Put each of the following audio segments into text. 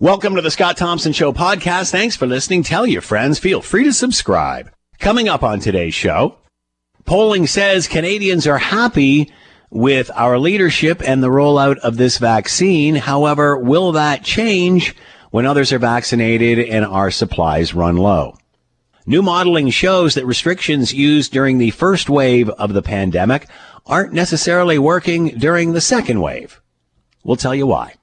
Welcome to the Scott Thompson Show podcast. Thanks for listening. Tell your friends. Feel free to subscribe. Coming up on today's show, polling says Canadians are happy with our leadership and the rollout of this vaccine. However, will that change when others are vaccinated and our supplies run low? New modeling shows that restrictions used during the first wave of the pandemic aren't necessarily working during the second wave. We'll tell you why.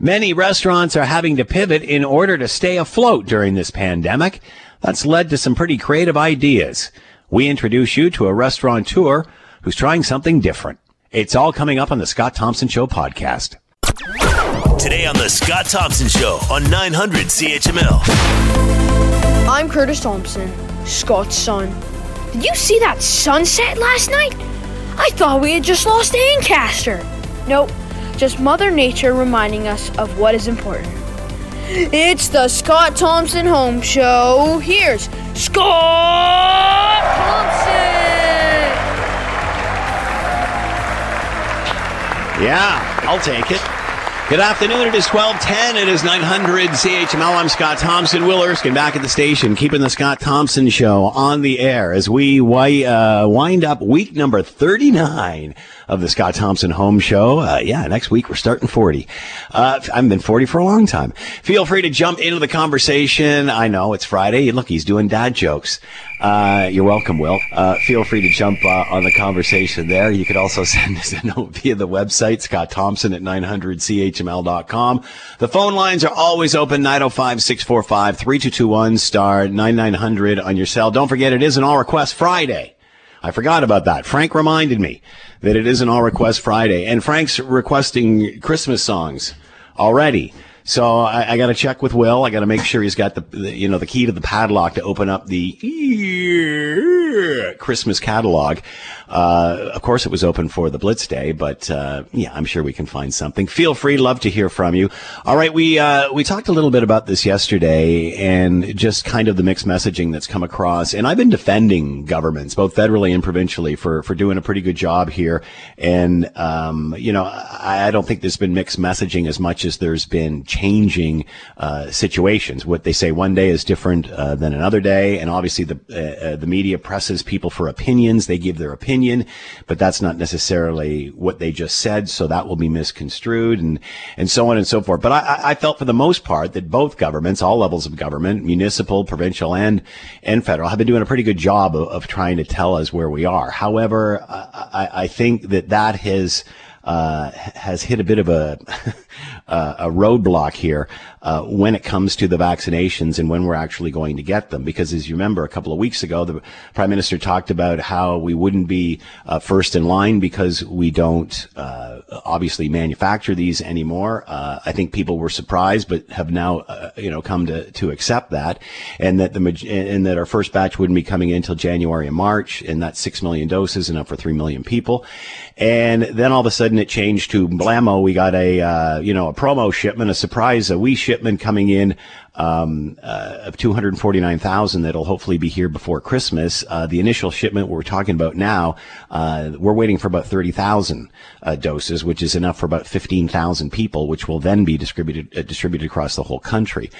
Many restaurants are having to pivot in order to stay afloat during this pandemic. That's led to some pretty creative ideas. We introduce you to a restaurateur who's trying something different. It's all coming up on the Scott Thompson Show podcast. Today on the Scott Thompson Show on 900 CHML. I'm Curtis Thompson, Scott's son. Did you see that sunset last night? I thought we had just lost Ancaster. Nope, just Mother Nature reminding us of what is important. It's the Scott Thompson Home Show. Here's Scott Thompson. Yeah, I'll take it. Good afternoon. It is 1210. It is 900 CHML. I'm Scott Thompson. Will Erskine back at the station, keeping the Scott Thompson show on the air as we uh, wind up week number 39 of the Scott Thompson Home Show. Uh, yeah, next week we're starting 40. Uh, I've been 40 for a long time. Feel free to jump into the conversation. I know it's Friday. Look, he's doing dad jokes. Uh, you're welcome, Will. Uh, feel free to jump uh, on the conversation there. You could also send us a note via the website, Scott Thompson at 900chml.com. The phone lines are always open, 905-645-3221, star 9900 on your cell. Don't forget, it is an all request Friday. I forgot about that. Frank reminded me that it is an all request Friday, and Frank's requesting Christmas songs already. So I, I got to check with Will. I got to make sure he's got the, the, you know, the key to the padlock to open up the Christmas catalog. Uh, of course, it was open for the Blitz Day, but uh, yeah, I'm sure we can find something. Feel free, love to hear from you. All right, we uh, we talked a little bit about this yesterday, and just kind of the mixed messaging that's come across. And I've been defending governments, both federally and provincially, for for doing a pretty good job here. And um, you know, I, I, don't think there's been mixed messaging as much as there's been changing uh, situations. What they say one day is different uh, than another day, and obviously the uh, the media presses people for opinions. They give their opinion opinion, but that's not necessarily what they just said. So that will be misconstrued and, and so on and so forth. But I, I felt for the most part that both governments, all levels of government, municipal, provincial, and, and federal have been doing a pretty good job of, of trying to tell us where we are. However, I, I think that that has, uh, has hit a bit of a a roadblock here uh, when it comes to the vaccinations and when we're actually going to get them. Because as you remember, a couple of weeks ago, the prime minister talked about how we wouldn't be uh, first in line because we don't uh, obviously manufacture these anymore. Uh, I think people were surprised, but have now uh, you know come to to accept that, and that the and that our first batch wouldn't be coming in until January and March, and that's six million doses, enough for three million people. And then all of a sudden it changed to blammo. We got a, uh, you know, a promo shipment, a surprise, a wee shipment coming in um, uh, of 249,000 that'll hopefully be here before Christmas. Uh, the initial shipment we're talking about now, uh, we're waiting for about 30,000 uh, doses, which is enough for about 15,000 people, which will then be distributed uh, distributed across the whole country.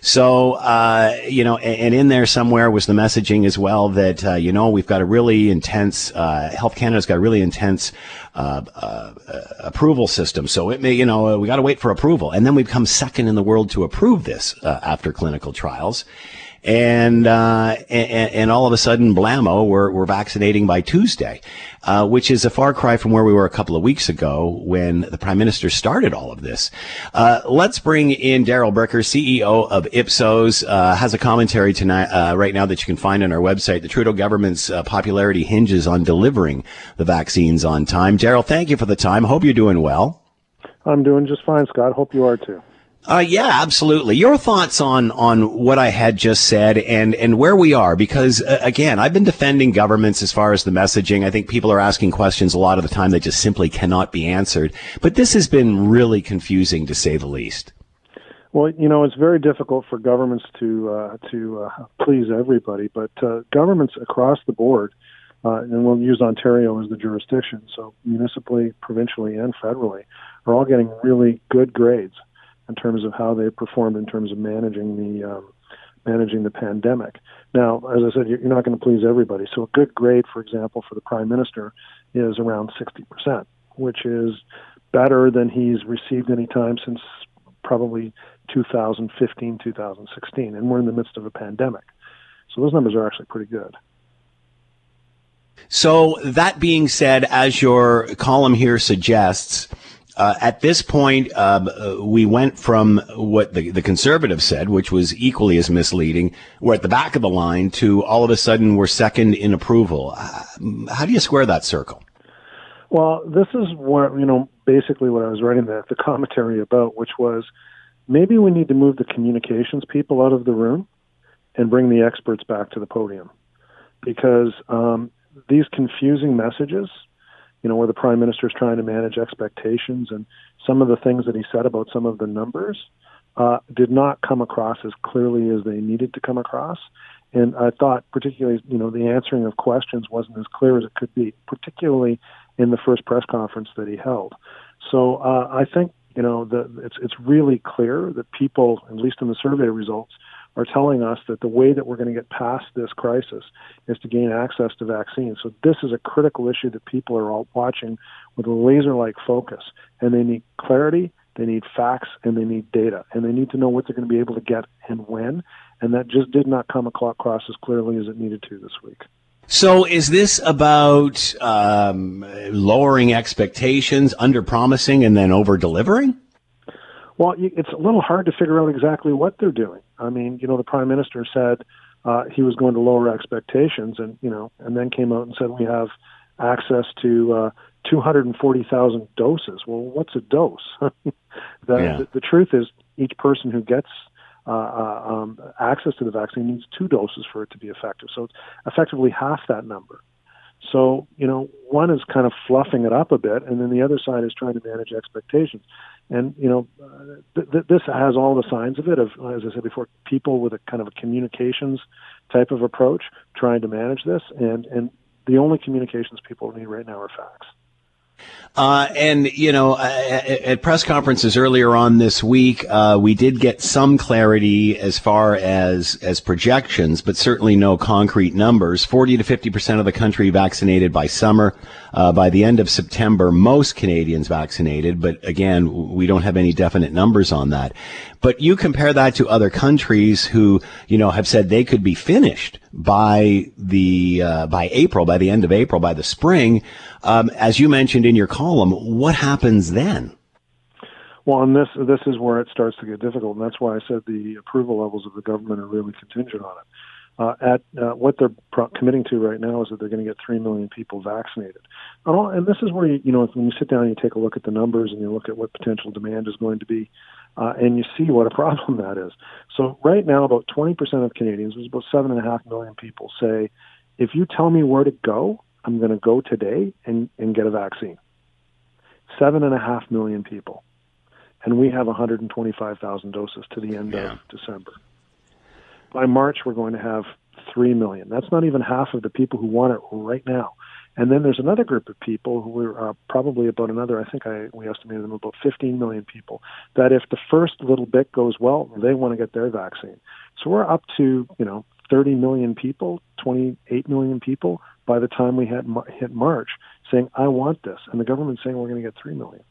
So, uh, you know, and, and, in there somewhere was the messaging as well that you know we've got a really intense Health Canada's got a really intense uh, uh, approval system. So it may, you know, uh, we got to wait for approval. And then we become second in the world to approve this uh, after clinical trials. And, uh, and, and all of a sudden, blammo, we're, we're vaccinating by Tuesday, uh, which is a far cry from where we were a couple of weeks ago when the prime minister started all of this. Uh, let's bring in Darrel Bricker, CEO of Ipsos, uh, has a commentary tonight, uh, right now that you can find on our website. The Trudeau government's uh, popularity hinges on delivering the vaccines on time. Darrel, thank you for the time. Hope you're doing well. I'm doing just fine, Scott. Hope you are too. Uh, yeah, absolutely. Your thoughts on on what I had just said and and where we are, because uh, again, I've been defending governments as far as the messaging. I think people are asking questions a lot of the time that just simply cannot be answered. But this has been really confusing, to say the least. Well, you know, it's very difficult for governments to uh, to uh, please everybody, but uh, governments across the board, uh, and we'll use Ontario as the jurisdiction, so municipally, provincially, and federally, are all getting really good grades in terms of how they performed in terms of managing the um, managing the pandemic. Now, as I said, you're not going to please everybody. So a good grade, for example, for the prime minister is around 60%, which is better than he's received any time since probably 2015, 2016, and we're in the midst of a pandemic. So those numbers are actually pretty good. So that being said, as your column here suggests, uh, at this point, um, uh, we went from what the, the conservatives said, which was equally as misleading. We're at the back of the line to all of a sudden we're second in approval. Uh, how do you square that circle? Well, this is what you know. Basically, what I was writing the, the commentary about, which was maybe we need to move the communications people out of the room and bring the experts back to the podium, because um, these confusing messages you know, where the prime minister is trying to manage expectations and some of the things that he said about some of the numbers uh, did not come across as clearly as they needed to come across. And I thought, particularly, you know, the answering of questions wasn't as clear as it could be, particularly in the first press conference that he held. So uh, I think, you know, the, it's it's really clear that people, at least in the survey results, are telling us that the way that we're going to get past this crisis is to gain access to vaccines. So this is a critical issue that people are all watching with a laser-like focus, and they need clarity, they need facts, and they need data, and they need to know what they're going to be able to get and when. And that just did not come across as clearly as it needed to this week. So, is this about um, lowering expectations, under promising, and then over delivering? Well, it's a little hard to figure out exactly what they're doing. I mean, you know, the prime minister said uh, he was going to lower expectations, and you know, and then came out and said we have access to uh, 240,000 doses. Well, what's a dose? the, yeah. the, the truth is, each person who gets uh, uh, um, access to the vaccine needs two doses for it to be effective. So it's effectively half that number. So, you know, one is kind of fluffing it up a bit, and then the other side is trying to manage expectations. And, you know, th- th- this has all the signs of it, of, as I said before, people with a kind of a communications type of approach trying to manage this. And, and the only communications people need right now are facts. Uh, and you know, at, at, press conferences earlier on this week, uh, we did get some clarity as far as as projections, but certainly no concrete numbers. Forty to fifty percent of the country vaccinated by summer. Uh, by the end of September, most Canadians vaccinated, but again, we don't have any definite numbers on that. But you compare that to other countries who, you know, have said they could be finished by the uh, by April, by the end of April, by the spring. Um, as you mentioned in your column, what happens then? Well, and this this is where it starts to get difficult, and that's why I said the approval levels of the government are really contingent on it. Uh, at uh, what they're pro- committing to right now is that they're going to get three million people vaccinated, and, all, and this is where you, you know when you sit down and you take a look at the numbers and you look at what potential demand is going to be, uh, and you see what a problem that is. So right now, about 20% of Canadians, there's about seven and a half million people, say, if you tell me where to go, I'm going to go today and, and get a vaccine. Seven and a half million people. And we have 125,000 doses to the end yeah. of December. By March, we're going to have 3 million. That's not even half of the people who want it right now. And then there's another group of people who are uh, probably about another, I think I, we estimated them about 15 million people, that if the first little bit goes well, they want to get their vaccine. So we're up to, you know, 30 million people, 28 million people by the time we hit, hit March saying, I want this. And the government's saying we're going to get 3 million.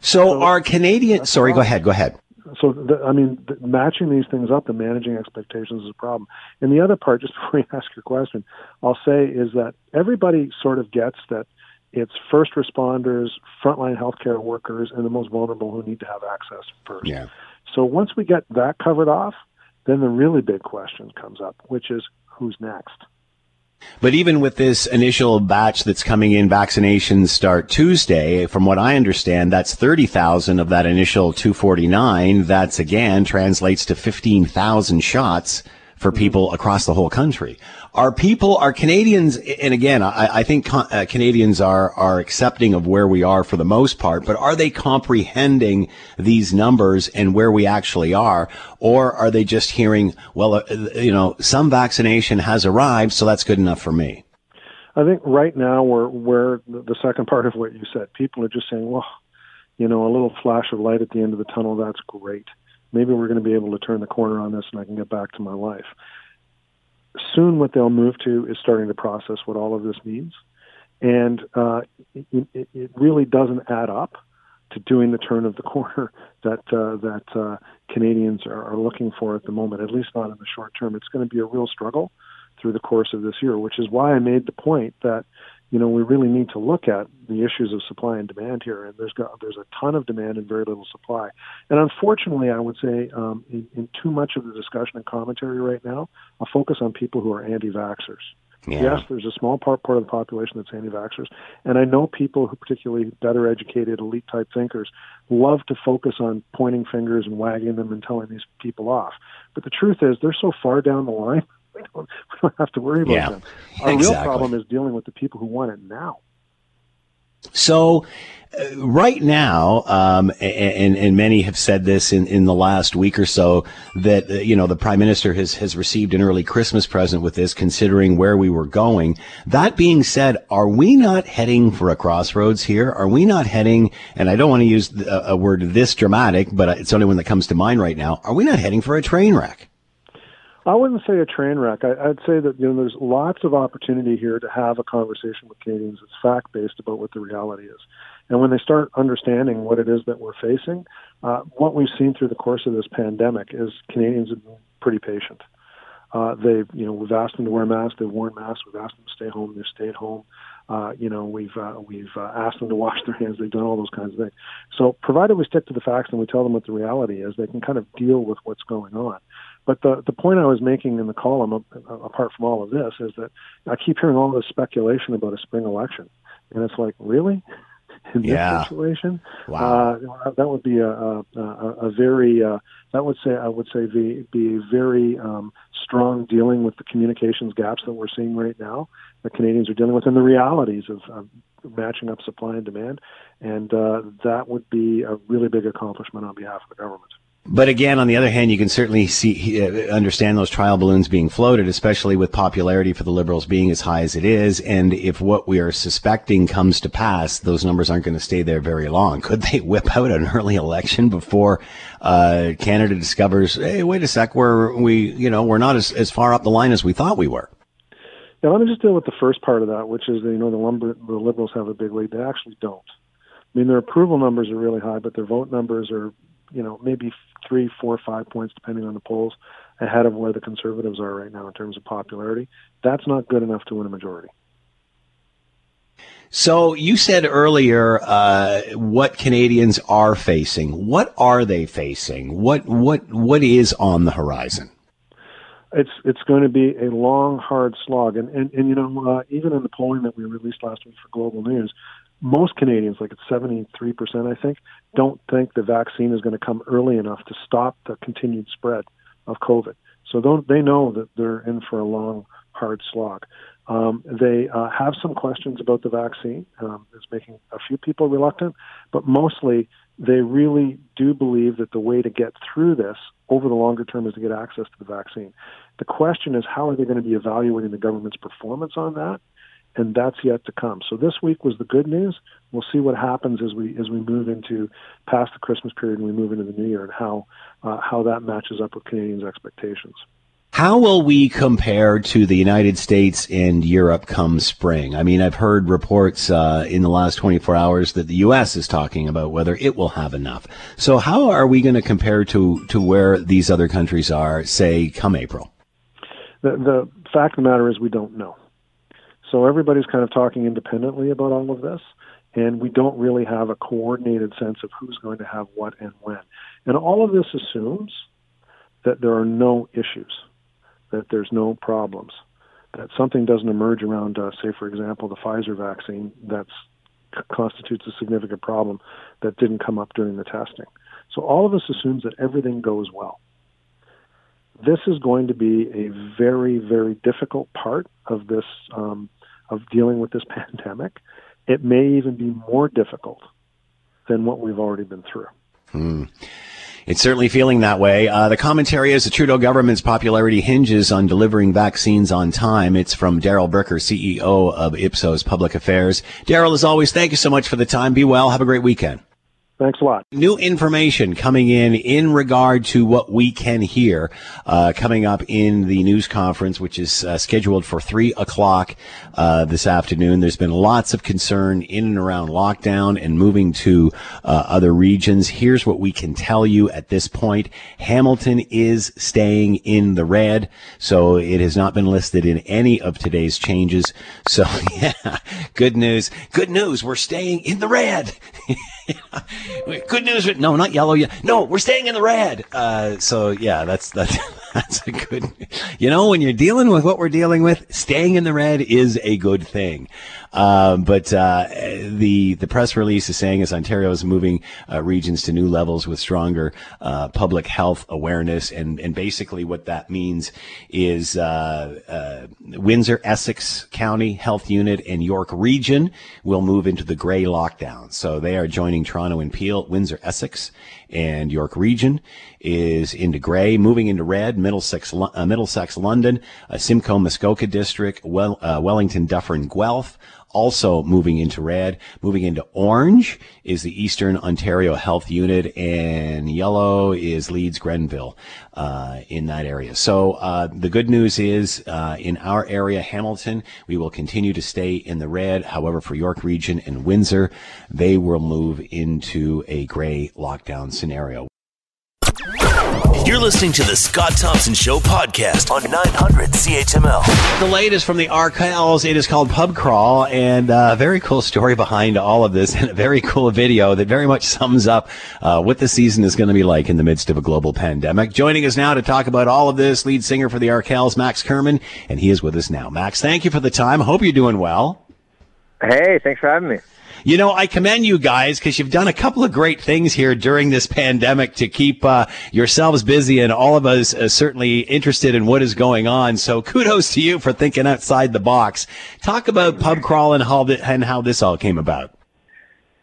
So, so are Canadian, sorry, go ahead, go ahead. So, the, I mean, the, matching these things up and managing expectations is a problem. And the other part, just before you ask your question, I'll say is that everybody sort of gets that it's first responders, frontline healthcare workers, and the most vulnerable who need to have access first. Yeah. So once we get that covered off, then the really big question comes up, which is who's next? But even with this initial batch that's coming in, vaccinations start Tuesday. From what I understand, that's 30,000 of that initial 249. That's again translates to 15,000 shots for mm-hmm. people across the whole country. Are people, are Canadians, and again, I, I think uh, Canadians are, are accepting of where we are for the most part, but are they comprehending these numbers and where we actually are? Or are they just hearing, well, uh, you know, some vaccination has arrived, so that's good enough for me? I think right now we're, we're the second part of what you said. People are just saying, well, you know, a little flash of light at the end of the tunnel, that's great. Maybe we're going to be able to turn the corner on this and I can get back to my life. Soon, what they'll move to is starting to process what all of this means. And uh, it, it really doesn't add up to doing the turn of the corner that uh, that uh, Canadians are, are looking for at the moment. At least not in the short term. It's going to be a real struggle through the course of this year, which is why I made the point that you know we really need to look at the issues of supply and demand here. And there's got there's a ton of demand and very little supply. And unfortunately, I would say um, in, in too much of the discussion and commentary right now, a focus on people who are anti-vaxxers. Yeah. Yes, there's a small part part of the population that's anti-vaxxers, and I know people who, particularly better educated, elite type thinkers, love to focus on pointing fingers and wagging them and telling these people off. But the truth is, they're so far down the line, we don't, we don't have to worry about yeah, them. Our exactly. real problem is dealing with the people who want it now. So, uh, right now, um, and, and many have said this in, in the last week or so, that, uh, you know, the prime minister has, has received an early Christmas present with this, considering where we were going. That being said, are we not heading for a crossroads here? Are we not heading, and I don't want to use a, a word this dramatic, but it's the only one that comes to mind right now. Are we not heading for a train wreck? I wouldn't say a train wreck. I, would say that you know there's lots of opportunity here to have a conversation with Canadians that's fact based about what the reality is, and when they start understanding what it is that we're facing, uh, what we've seen through the course of this pandemic is Canadians have been pretty patient. Uh, they've you know we've asked them to wear masks, they've worn masks. We've asked them to stay home, they've stayed home. Uh, you know, we've uh, we've uh, asked them to wash their hands. They've done all those kinds of things. So, provided we stick to the facts and we tell them what the reality is, they can kind of deal with what's going on. But the the point I was making in the column, apart from all of this, is that I keep hearing all this speculation about a spring election, and it's like, really, in yeah. this situation, wow. uh, that would be a a, a very uh, that would say I would say be be very um, strong dealing with the communications gaps that we're seeing right now. The Canadians are dealing with, and the realities of, of matching up supply and demand, and uh, that would be a really big accomplishment on behalf of the government. But again, on the other hand, you can certainly see, uh, understand those trial balloons being floated, especially with popularity for the Liberals being as high as it is. And if what we are suspecting comes to pass, those numbers aren't going to stay there very long. Could they whip out an early election before uh, Canada discovers, hey, wait a sec, we're we you know we're not as, as far up the line as we thought we were? Yeah, let me just deal with the first part of that, which is you know the lumber the Liberals have a big lead. They actually don't. I mean, their approval numbers are really high, but their vote numbers are you know, maybe three, four, five points, depending on the polls, ahead of where the conservatives are right now in terms of popularity. That's not good enough to win a majority. So you said earlier uh, what Canadians are facing. What are they facing? What what what is on the horizon? It's it's going to be a long, hard slog, and and, and you know uh, even in the polling that we released last week for Global News, most Canadians, like it's 73%, I think, don't think the vaccine is going to come early enough to stop the continued spread of COVID. So don't, they know that they're in for a long, hard slog. Um, they uh, have some questions about the vaccine. Um, it's making a few people reluctant, but mostly they really do believe that the way to get through this over the longer term is to get access to the vaccine. The question is, how are they going to be evaluating the government's performance on that? And that's yet to come. So this week was the good news. We'll see what happens as we as we move into past the Christmas period and we move into the new year, and how uh, how that matches up with Canadians' expectations. How will we compare to the United States and Europe come spring? I mean, I've heard reports uh, in the last 24 hours that the U.S. is talking about whether it will have enough. So, how are we going to compare to to where these other countries are, say, come April? The, the fact of the matter is, we don't know. So everybody's kind of talking independently about all of this, and we don't really have a coordinated sense of who's going to have what and when. And all of this assumes that there are no issues, that there's no problems, that something doesn't emerge around, uh, say, for example, the Pfizer vaccine that constitutes a significant problem that didn't come up during the testing. So all of this assumes that everything goes well this is going to be a very, very difficult part of this um, of dealing with this pandemic. It may even be more difficult than what we've already been through. Hmm. It's certainly feeling that way. Uh, the commentary is the Trudeau government's popularity hinges on delivering vaccines on time. It's from Darrel Bricker, CEO of Ipsos Public Affairs. Darrel, as always, thank you so much for the time. Be well. Have a great weekend. Thanks a lot. New information coming in in regard to what we can hear uh, coming up in the news conference, which is uh, scheduled for three o'clock uh, this afternoon. There's been lots of concern in and around lockdown and moving to uh, other regions. Here's what we can tell you at this point: Hamilton is staying in the red, so it has not been listed in any of today's changes. So yeah, good news. Good news. We're staying in the red. Good news. No, not yellow yet. No, we're staying in the red. Uh, so yeah, that's that's that's a good. You know, when you're dealing with what we're dealing with, staying in the red is a good thing. Um, but uh, the the press release is saying as Ontario is moving uh, regions to new levels with stronger uh, public health awareness, and and basically what that means is uh, uh, Windsor Essex County Health Unit and York Region will move into the gray lockdown. So they are joining Toronto and Peel, Windsor Essex, and York Region is into gray, moving into red. Middlesex, uh, Middlesex, London, Simcoe, Muskoka District, well, Wellington, Dufferin, Guelph also moving into red. Moving into orange is the Eastern Ontario Health Unit, and yellow is Leeds Grenville uh, in that area. So uh, the good news is uh, in our area, Hamilton, we will continue to stay in the red. However, for York Region and Windsor, they will move into a gray lockdown scenario. You're listening to the Scott Thompson Show podcast on 900 CHML. The latest from the Arkells, it is called Pub Crawl, and a uh, very cool story behind all of this, and a very cool video that very much sums up uh, what the season is going to be like in the midst of a global pandemic. Joining us now to talk about all of this, lead singer for the Arkells, Max Kerman, and he is with us now. Max, thank you for the time. Hope you're doing well. Hey, thanks for having me. You know, I commend you guys because you've done a couple of great things here during this pandemic to keep uh, yourselves busy and all of us uh, certainly interested in what is going on. So kudos to you for thinking outside the box. Talk about pub crawl and how, the, and how this all came about.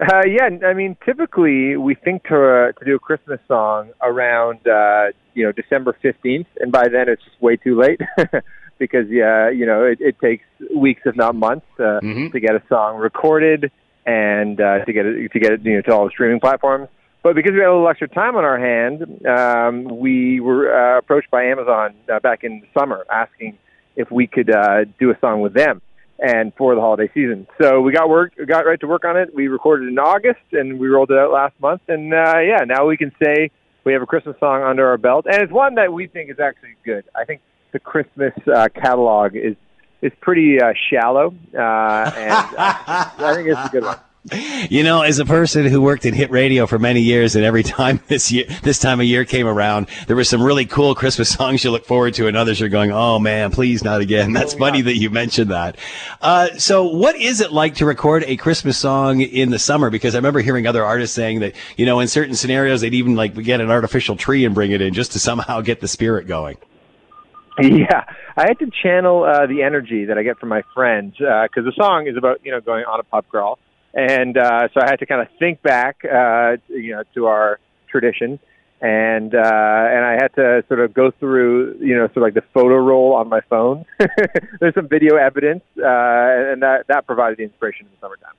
Uh, yeah, I mean, typically we think to uh, to do a Christmas song around uh, you know December fifteenth, and by then it's just way too late because yeah, you know it, it takes weeks, if not months, uh, mm-hmm. to get a song recorded and uh, to get it to get it you know to all the streaming platforms. But because we had a little extra time on our hand, um, we were uh, approached by Amazon uh, back in the summer asking if we could uh, do a song with them and for the holiday season. So we got work, got right to work on it. We recorded in August and we rolled it out last month. And uh, yeah, now we can say we have a Christmas song under our belt, and it's one that we think is actually good. I think the Christmas uh, catalog is is pretty uh, shallow, uh, and uh, I think it's a good one. You know, as a person who worked in hit radio for many years, and every time this year, this time of year came around, there were some really cool Christmas songs you look forward to, and others you're going, "Oh man, please not again." That's oh, yeah. funny that you mentioned that. Uh, so, what is it like to record a Christmas song in the summer? Because I remember hearing other artists saying that, you know, in certain scenarios, they'd even like get an artificial tree and bring it in just to somehow get the spirit going. Yeah, I had to channel uh, the energy that I get from my friends because uh, the song is about you know going on a pub crawl, and uh, so I had to kind of think back, uh, you know, to our tradition, and uh, and I had to sort of go through you know sort of like the photo roll on my phone. There's some video evidence, uh, and that that provided the inspiration in the summertime.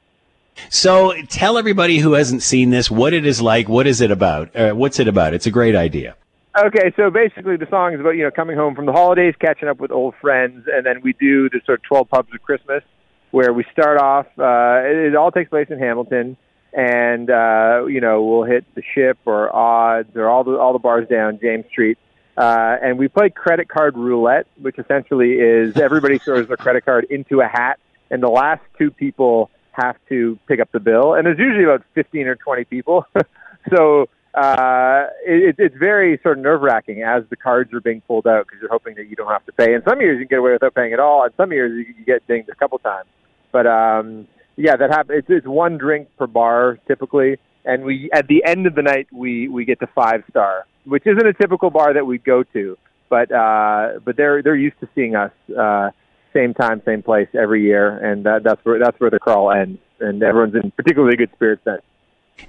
So tell everybody who hasn't seen this what it is like. What is it about? Uh, what's it about? It's a great idea. Okay, so basically the song is about you know coming home from the holidays, catching up with old friends, and then we do the sort of twelve pubs of Christmas, where we start off. Uh, it, it all takes place in Hamilton, and uh, you know we'll hit the Ship or Odds or all the all the bars down James Street, uh, and we play credit card roulette, which essentially is everybody throws their credit card into a hat, and the last two people have to pick up the bill, and there's usually about fifteen or twenty people, so uh, it, it's very sort of nerve wracking as the cards are being pulled out because you're hoping that you don't have to pay. And some years you can get away without paying at all, and some years you, you get dinged a couple times. But um, yeah, that happens. It's, it's one drink per bar typically, and we at the end of the night we we get to five star, which isn't a typical bar that we go to. But uh, but they're they're used to seeing us uh, same time, same place every year, and that, that's where that's where the crawl ends, and everyone's in particularly good spirits then.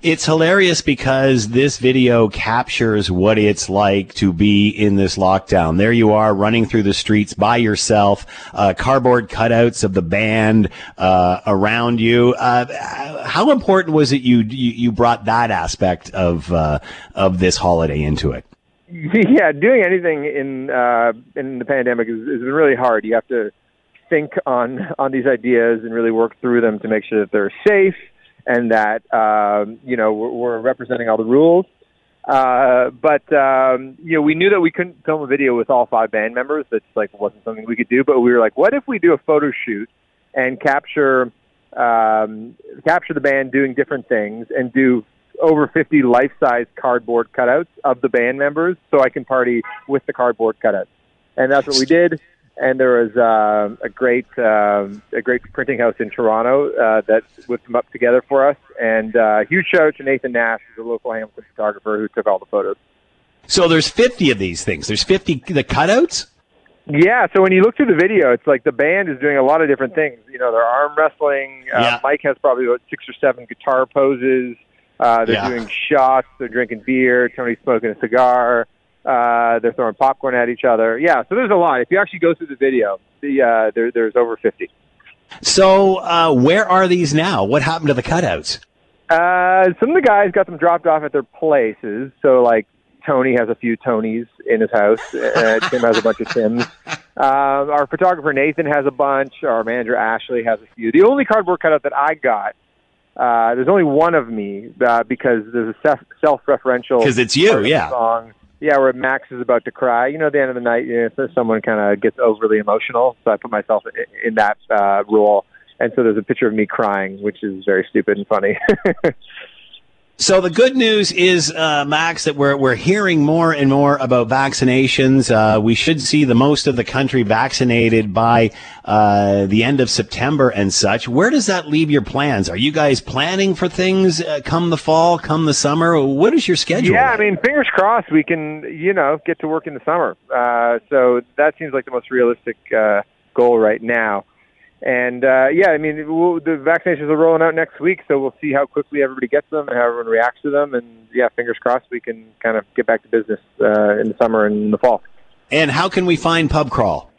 It's hilarious because this video captures what it's like to be in this lockdown. There you are running through the streets by yourself, uh, cardboard cutouts of the band uh, around you. Uh, how important was it you, you, brought that aspect of uh, of this holiday into it? Yeah, doing anything in uh, in the pandemic is, is really hard. You have to think on on these ideas and really work through them to make sure that they're safe and that um, you know we're, we're representing all the rules. Uh, but um, you know, we knew that we couldn't film a video with all five band members. That's like wasn't something we could do. But we were like, what if we do a photo shoot and capture um, capture the band doing different things and do over 50 life-size cardboard cutouts of the band members, so I can party with the cardboard cutouts. And that's what we did and there was uh, a great um, a great printing house in Toronto uh, that whipped them up together for us. And uh, huge shout out to Nathan Nash, who's a local Hamilton photographer who took all the photos. So there's 50 of these things. There's 50 the cutouts. Yeah, so when you look through the video, it's like the band is doing a lot of different things. You know, they're arm wrestling. Uh, Yeah. Mike has probably about six or seven guitar poses. Uh, they're Yeah. doing shots. They're drinking beer. Tony's smoking a cigar. Uh, they're throwing popcorn at each other. Yeah, so there's a lot. If you actually go through the video, the uh, there, there's over 50. So uh, where are these now? What happened to the cutouts? Uh, some of the guys got them dropped off at their places. So, like, Tony has a few Tonys in his house. Uh, Tim has a bunch of Tims. Um, our photographer Nathan has a bunch. Our manager Ashley has a few. The only cardboard cutout that I got, uh, there's only one of me uh, because there's a self- self-referential 'Cause it's you, part of the yeah. song. Yeah, where Max is about to cry. You know, at the end of the night, you know, so someone kind of gets overly emotional. So I put myself in that uh, role. And so there's a picture of me crying, which is very stupid and funny. So the good news is, uh, Max, that we're we're hearing more and more about vaccinations. Uh, we should see the most of the country vaccinated by uh, the end of September and such. Where does that leave your plans? Are you guys planning for things uh, come the fall, come the summer? What is your schedule? Yeah, I mean, fingers crossed we can, you know, get to work in the summer. Uh, so that seems like the most realistic uh, goal right now. And uh, yeah, I mean, we'll, the vaccinations are rolling out next week, so we'll see how quickly everybody gets them and how everyone reacts to them. And yeah, fingers crossed we can kind of get back to business uh, in the summer and in the fall. and how can we find Pub Crawl?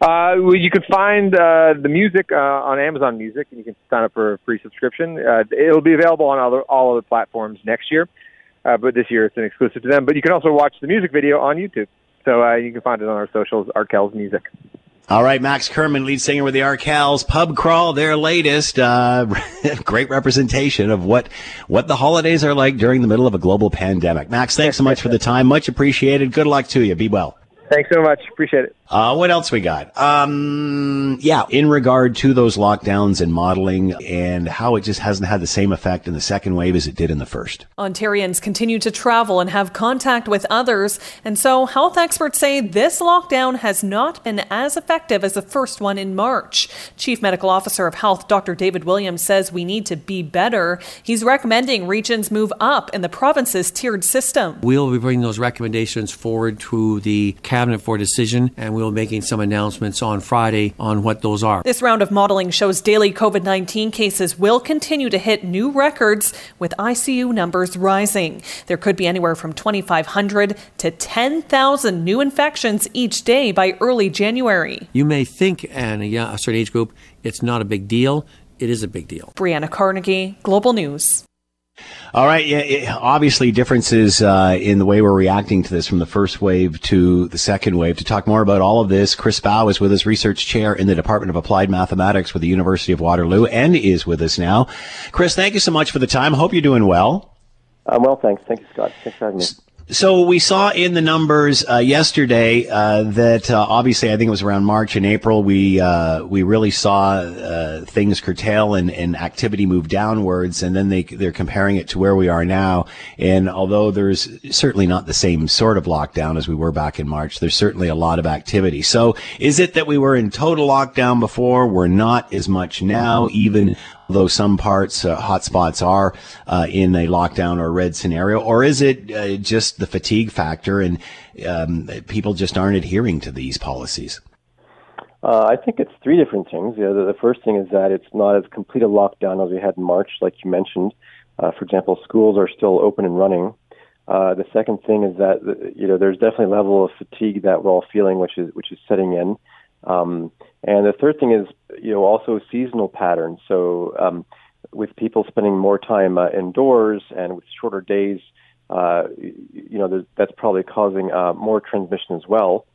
Uh, well, you can find uh, the music uh, on Amazon Music, and you can sign up for a free subscription. Uh, it'll be available on other, all other platforms next year, uh, but this year it's an exclusive to them. But you can also watch the music video on YouTube, so uh, you can find it on our socials, Arkells Music. All right, Max Kerman, lead singer with the Arkells, Pub Crawl, their latest. Uh, great representation of what what the holidays are like during the middle of a global pandemic. Max, thanks so much for the time. Much appreciated. Good luck to you. Be well. Thanks so much. Appreciate it. Uh, what else we got? Um, yeah, in regard to those lockdowns and modeling and how it just hasn't had the same effect in the second wave as it did in the first. Ontarians continue to travel and have contact with others, and so health experts say this lockdown has not been as effective as the first one in March. Chief Medical Officer of Health Dr. David Williams says we need to be better. He's recommending regions move up in the province's tiered system. We'll be bringing those recommendations forward to the cabinet for a decision, and we'll be making some announcements on Friday on what those are. This round of modeling shows daily COVID 19 cases will continue to hit new records, with ICU numbers rising. There could be anywhere from 2,500 to 10,000 new infections each day by early January. You may think, and young- a certain age group, it's not a big deal. It is a big deal. Brianna Carnegie, Global News. All right. Yeah, yeah, obviously, differences uh, in the way we're reacting to this from the first wave to the second wave. To talk more about all of this, Chris Bauch is with us, research chair in the Department of Applied Mathematics with the University of Waterloo, and is with us now. Chris, thank you so much for the time. Hope you're doing well. I'm well, thanks. Thank you, Scott. Thanks for having me. So we saw in the numbers uh, yesterday uh, that uh, obviously I think it was around March and April we uh, we really saw uh, things curtail and, and activity move downwards, and then they they're comparing it to where we are now. And although there's certainly not the same sort of lockdown as we were back in March, there's certainly a lot of activity. So is it that we were in total lockdown before? We're not as much now, even though some parts, uh, hotspots are uh, in a lockdown or red scenario, or is it uh, just the fatigue factor and um, people just aren't adhering to these policies? Uh, I think it's three different things. You know, the, the first thing is that it's not as complete a lockdown as we had in March, like you mentioned. Uh, for example, schools are still open and running. Uh, the second thing is that you know there's definitely a level of fatigue that we're all feeling, which is which is setting in. Um, and the third thing is you know also seasonal patterns. So um, with people spending more time uh, indoors and with shorter days, uh, you know that's probably causing uh, more transmission as well.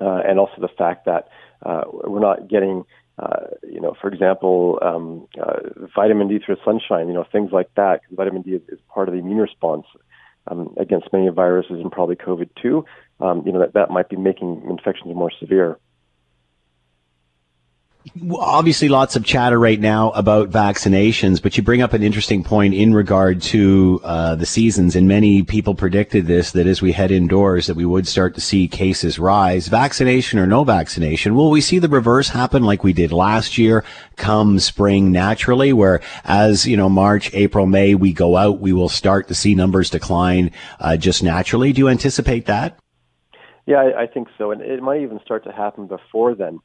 Uh, and also the fact that uh, we're not getting uh, you know, for example, um, vitamin D through sunshine, you know, things like that. Because vitamin D is, is, part of the immune response um, against many viruses and probably COVID too. Um, you know, that, that might be making infections more severe obviously lots of chatter right now about vaccinations, but you bring up an interesting point in regard to uh, the seasons, and many people predicted this that as we head indoors, that we would start to see cases rise. Vaccination or no vaccination, will we see the reverse happen like we did last year, come spring naturally, where as you know March, April, May we go out, we will start to see numbers decline uh, just naturally. Do you anticipate that? Yeah, I, I think so, and it might even start to happen before then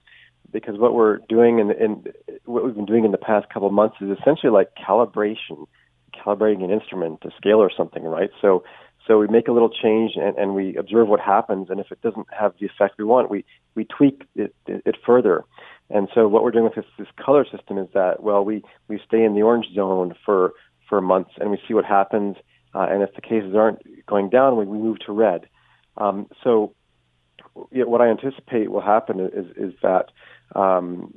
because what we're doing and what we've been doing in the past couple of months is essentially like calibration, calibrating an instrument, a scale or something, right? So, so we make a little change and, and we observe what happens, and if it doesn't have the effect we want, we we tweak it, it, it further. And so what we're doing with this, this color system is that well, we we stay in the orange zone for for months, and we see what happens. Uh, and if the cases aren't going down, we, we move to red. Um, so what I anticipate will happen is is that um,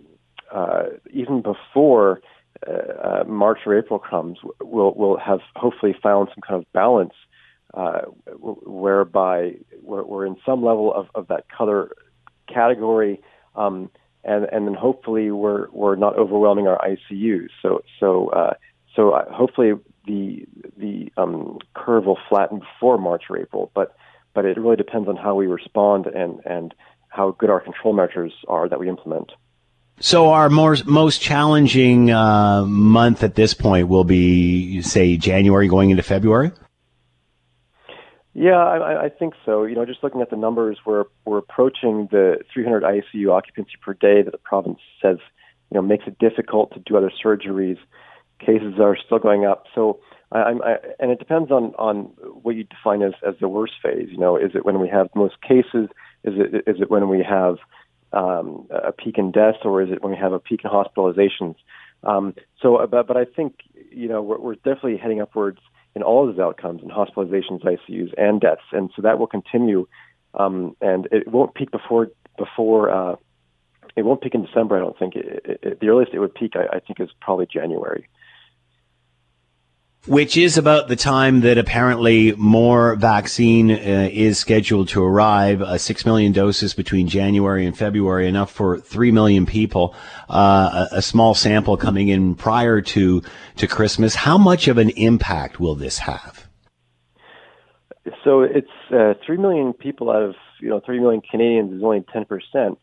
uh, even before uh, uh, March or April comes, we'll we'll have hopefully found some kind of balance uh, whereby we're, we're, in some level of, of that color category, um, and and then hopefully we're we're not overwhelming our ICUs. So so uh, so hopefully the the um, curve will flatten before March or April, but but it really depends on how we respond and and how good our control measures are that we implement. So our more, most challenging uh, month at this point will be, say, January going into February. Yeah, I, I think so. You know, just looking at the numbers, we're we're approaching the 300 ICU occupancy per day that the province says, you know, makes it difficult to do other surgeries. Cases are still going up. So, I, I, and it depends on on what you define as as the worst phase. You know, is it when we have most cases? Is it is it when we have um, a peak in deaths, or is it when we have a peak in hospitalizations? Um, so, uh, but but I think you know we're, we're definitely heading upwards in all of those outcomes in hospitalizations, ICUs, and deaths, and so that will continue, um, and it won't peak before before. Uh, it won't peak in December, I don't think. It, it, the earliest it would peak, I, I think, is probably January which is about the time that apparently more vaccine uh, is scheduled to arrive. Uh, Six million doses between January and February, enough for three million people. Uh, a, a, small sample coming in prior to to Christmas. How much of an impact will this have? So it's uh, three million people out of you know three million Canadians is only ten percent,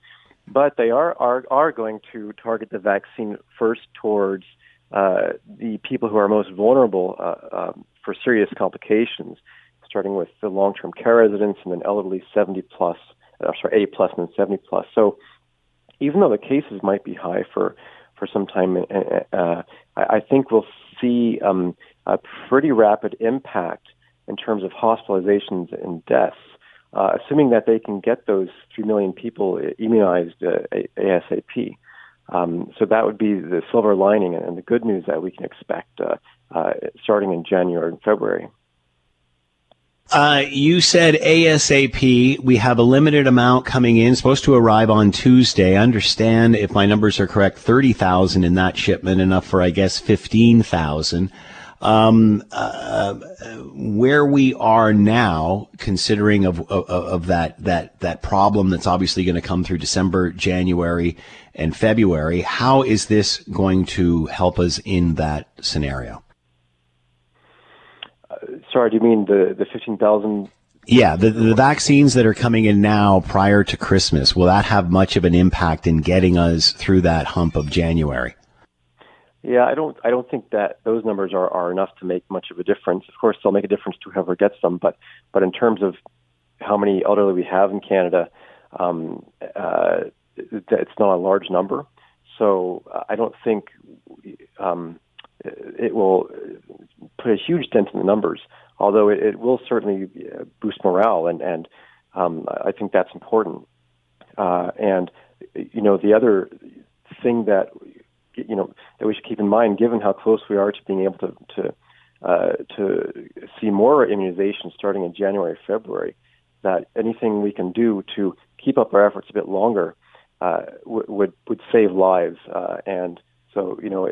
but they are are are going to target the vaccine first towards uh, the people who are most vulnerable uh, um, for serious complications, starting with the long-term care residents and then elderly 70 plus, uh, sorry, 80 plus and then 70 plus. So even though the cases might be high for for some time, uh, uh I, think we'll see um, a pretty rapid impact in terms of hospitalizations and deaths, uh, assuming that they can get those three million people immunized ASAP. Um, so that would be the silver lining and the good news that we can expect uh, uh, starting in January and February. Uh, you said ASAP. We have a limited amount coming in, supposed to arrive on Tuesday. I understand, if my numbers are correct, 30,000 in that shipment, enough for, I guess, 15,000 um, uh, where we are now, considering of, of, of that that that problem that's obviously going to come through December, January, and February. How is this going to help us in that scenario? Uh, sorry, do you mean the the fifteen thousand? Yeah, the, the vaccines that are coming in now prior to Christmas, will that have much of an impact in getting us through that hump of January? Yeah, I don't. I don't think that those numbers are, are enough to make much of a difference. Of course, they'll make a difference to whoever gets them, but but in terms of how many elderly we have in Canada, um, uh, it's not a large number. So uh, I don't think um, it will put a huge dent in the numbers. Although it, it will certainly uh, boost morale, and and um, I think that's important. Uh, and you know, the other thing that you know that we should keep in mind, given how close we are to being able to to uh, to see more immunization starting in January, February, that anything we can do to keep up our efforts a bit longer uh, w- would would save lives. Uh, and so, you know,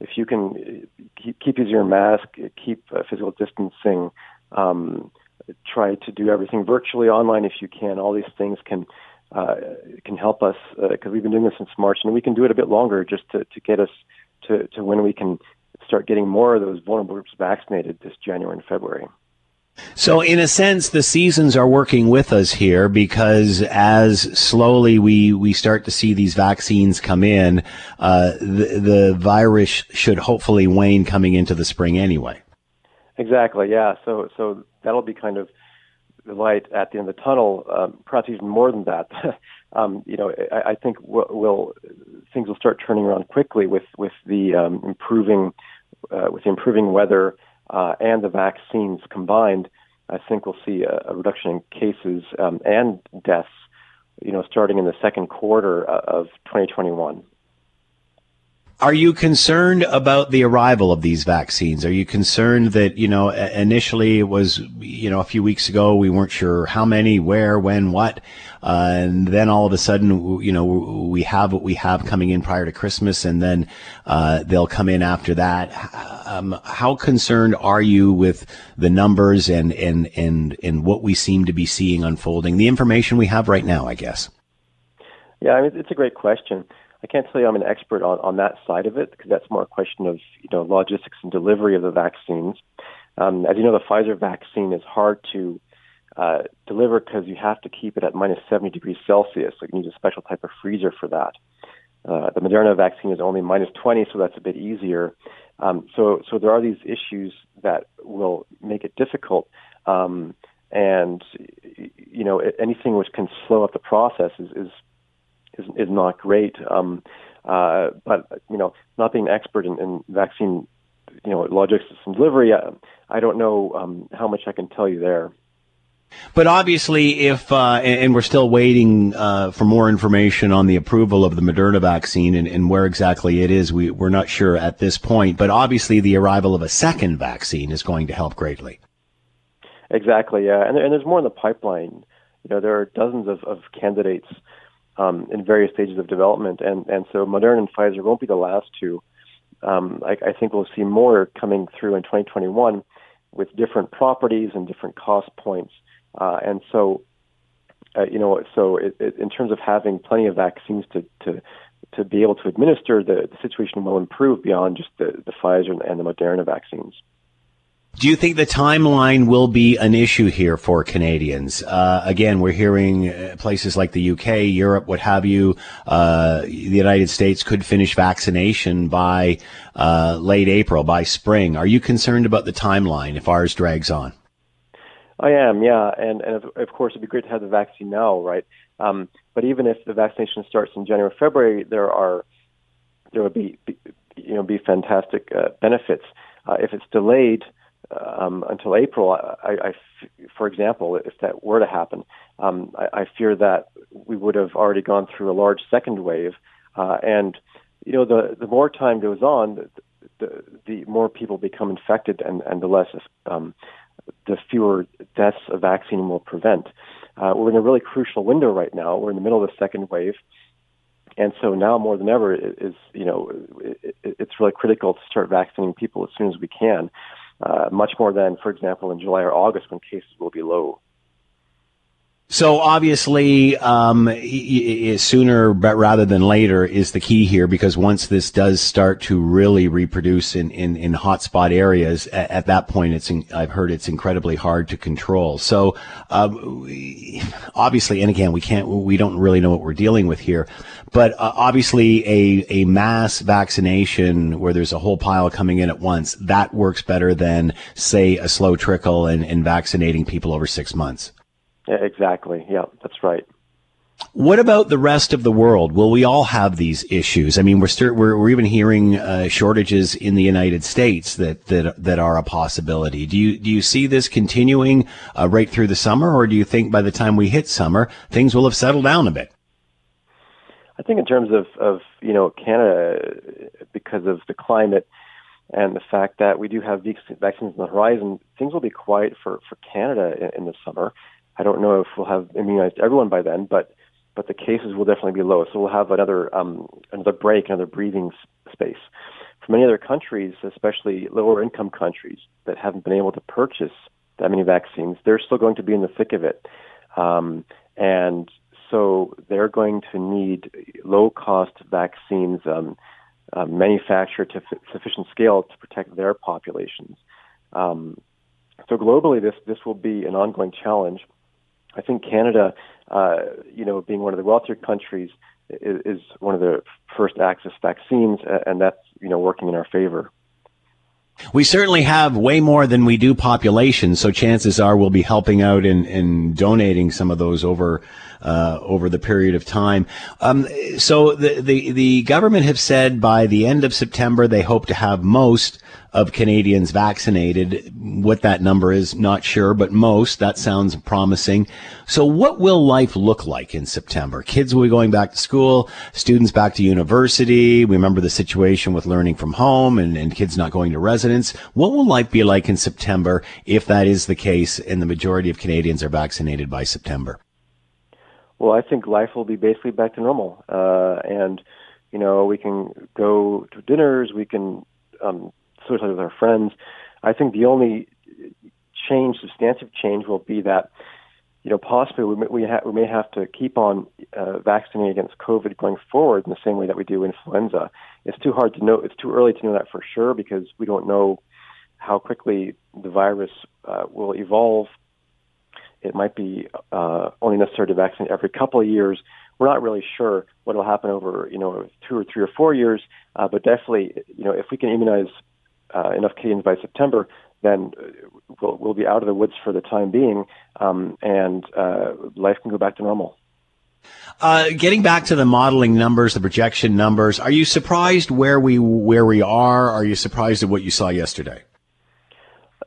if you can keep, keep using your mask, keep uh, physical distancing, um, try to do everything virtually online if you can. All these things can uh, can help us because uh, we've been doing this since March, and we can do it a bit longer just to, to get us to, to when we can start getting more of those vulnerable groups vaccinated this January and February. So, in a sense, the seasons are working with us here because as slowly we, we start to see these vaccines come in, uh, the, the virus should hopefully wane coming into the spring anyway. Exactly. Yeah. So, so that'll be kind of the light at the end of the tunnel, um, perhaps even more than that. um, you know, I, I think we'll, we'll, things will start turning around quickly with with the um, improving uh, with the improving weather uh, and the vaccines combined. I think we'll see a, a reduction in cases um, and deaths. You know, starting in the second quarter uh, of 2021. Are you concerned about the arrival of these vaccines? Are you concerned that, you know, initially it was, you know, a few weeks ago, we weren't sure how many, where, when, what. Uh, and then all of a sudden, you know, we have what we have coming in prior to Christmas and then, uh, they'll come in after that. Um, how concerned are you with the numbers and, and, and, and what we seem to be seeing unfolding? The information we have right now, I guess. Yeah, I mean, it's a great question. I can't tell you I'm an expert on, on that side of it because that's more a question of you know logistics and delivery of the vaccines. Um, as you know, the Pfizer vaccine is hard to uh, deliver because you have to keep it at minus 70 degrees Celsius. So you need a special type of freezer for that. Uh, the Moderna vaccine is only minus 20, so that's a bit easier. Um, so, so there are these issues that will make it difficult. Um, and you know, anything which can slow up the process is, is is is not great. Um, uh, but you know, not being an expert in, in vaccine, you know, logistics and delivery, I, I don't know um, how much I can tell you there. But obviously, if uh, and we're still waiting uh, for more information on the approval of the Moderna vaccine and, and, where exactly it is, we, we're not sure at this point. But obviously, the arrival of a second vaccine is going to help greatly. Exactly, yeah, and, and there's more in the pipeline. You know, there are dozens of, of candidates um, in various stages of development, and and so Moderna and Pfizer won't be the last two. Um, I, I think we'll see more coming through in 2021 with different properties and different cost points, uh, and so uh, you know, so it, it, in terms of having plenty of vaccines to to to be able to administer, the, the situation will improve beyond just the, the Pfizer and the Moderna vaccines. Do you think the timeline will be an issue here for Canadians? Uh, again, we're hearing uh, places like the UK, Europe, what have you. Uh, the United States could finish vaccination by uh, late April, by spring. Are you concerned about the timeline if ours drags on? I am, yeah, and and of, course it'd be great to have the vaccine now, right? Um, but even if the vaccination starts in January, February, there are there would be, be you know be fantastic uh, benefits. Uh, if it's delayed um, until April, I, I, for example, if that were to happen, um, I, I fear that we would have already gone through a large second wave, uh, and you know, the the more time goes on, the the, more people become infected, and and the less um, the fewer deaths a vaccine will prevent. Uh, we're in a really crucial window right now. We're in the middle of the second wave. And so now more than ever is, you know, it, it's really critical to start vaccinating people as soon as we can uh, much more than, for example, in July or August when cases will be low. So obviously, um, sooner rather than later is the key here because once this does start to really reproduce in, in, in hotspot areas, at, at, that point, it's in, I've heard it's incredibly hard to control. So um, obviously, and again, we can't, we don't really know what we're dealing with here, but uh, obviously, a a mass vaccination where there's a whole pile coming in at once that works better than say a slow trickle and, and vaccinating people over six months. Yeah, exactly. Yeah, that's right. What about the rest of the world? Will we all have these issues? I mean, we're st- we're, we're even hearing uh, shortages in the United States that, that that are a possibility. Do you do you see this continuing uh, right through the summer, or do you think by the time we hit summer, things will have settled down a bit? I think in terms of of you know Canada, because of the climate and the fact that we do have vaccines on the horizon, things will be quiet for for Canada in, in the summer. I don't know if we'll have immunized everyone by then, but but the cases will definitely be low. So we'll have another um, another break, another breathing space. For many other countries, especially lower income countries that haven't been able to purchase that many vaccines, they're still going to be in the thick of it, um, and so they're going to need low cost vaccines um, uh, manufactured to f- sufficient scale to protect their populations. Um, so globally, this this will be an ongoing challenge. I think Canada, uh, you know, being one of the wealthier countries, is, is one of the first access vaccines, and that's you know working in our favor. We certainly have way more than we do population, so chances are we'll be helping out and, and donating some of those over uh, over the period of time. Um, so the, the the government have said by the end of September they hope to have most of Canadians vaccinated. What that number is, not sure, but most. That sounds promising. So what will life look like in September? Kids will be going back to school, students back to university. We remember the situation with learning from home and, and kids not going to residence. What will life be like in September if that is the case and the majority of Canadians are vaccinated by September? Well, I think life will be basically back to normal. Uh, and, you know, we can go to dinners, we can um, socialize with our friends. I think the only change, substantive change, will be that you know possibly we may, we, ha- we may have to keep on uh, vaccinating against COVID going forward in the same way that we do influenza. It's too hard to know. It's too early to know that for sure because we don't know how quickly the virus uh, will evolve. It might be uh, only necessary to vaccinate every couple of years. We're not really sure what will happen over you know two or three or four years, uh, but definitely you know if we can immunize uh, enough Canadians by September, then we'll, we'll be out of the woods for the time being, um, and uh, life can go back to normal. Uh, getting back to the modeling numbers, the projection numbers, are you surprised where we where we are? Are you surprised at what you saw yesterday?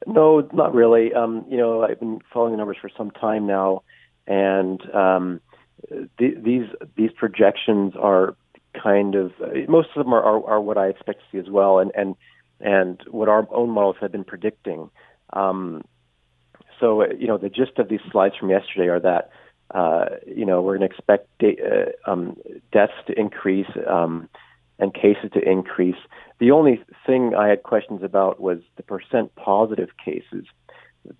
No, not really. Um, you know, I've been following the numbers for some time now, and um, th- these these projections are kind of most of them are, are, are what I expect to see as well, and and and what our own models have been predicting. Um, so, you know, the gist of these slides from yesterday are that, uh, you know, we're going to expect de- uh, um, deaths to increase um, and cases to increase. The only thing I had questions about was the percent positive cases.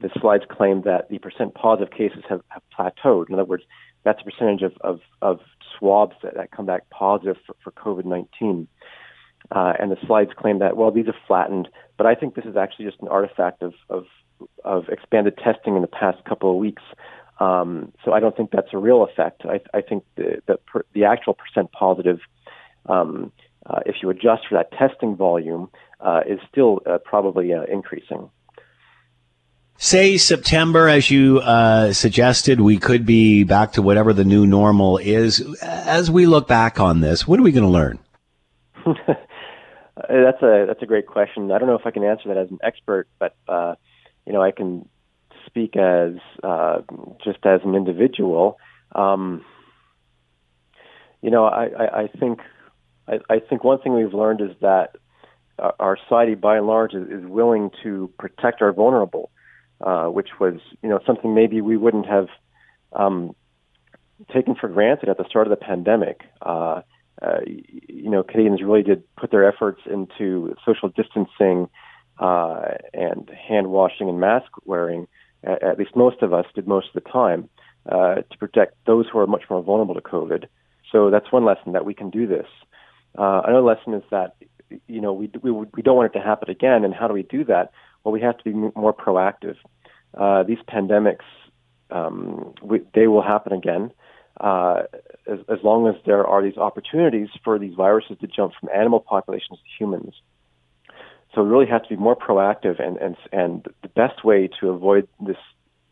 The slides claim that the percent positive cases have, have plateaued. In other words, that's a percentage of, of, of swabs that, that come back positive for, for COVID 19. Uh, and the slides claim that, well, these are flattened, but I think this is actually just an artifact of, of, of expanded testing in the past couple of weeks. Um, so I don't think that's a real effect. I, I think the, the, per, the actual percent positive, um, uh, if you adjust for that testing volume, uh, is still uh, probably uh, increasing. Say September, as you uh, suggested, we could be back to whatever the new normal is. As we look back on this, what are we going to learn? Uh, that's a that's a great question. I don't know if I can answer that as an expert, but uh, you know, I can speak as uh, just as an individual. Um, you know, I, I, I think I, I think one thing we've learned is that our society, by and large, is, is willing to protect our vulnerable, uh, which was you know something maybe we wouldn't have um, taken for granted at the start of the pandemic. Uh, uh, you know, Canadians really did put their efforts into social distancing uh, and hand washing and mask wearing. At, at least most of us did most of the time uh, to protect those who are much more vulnerable to COVID. So that's one lesson that we can do this. Uh, another lesson is that you know we, we we don't want it to happen again. And how do we do that? Well, we have to be more proactive. Uh, these pandemics, um, we, they will happen again uh, as, as long as there are these opportunities for these viruses to jump from animal populations to humans. So we really have to be more proactive, and and and the best way to avoid this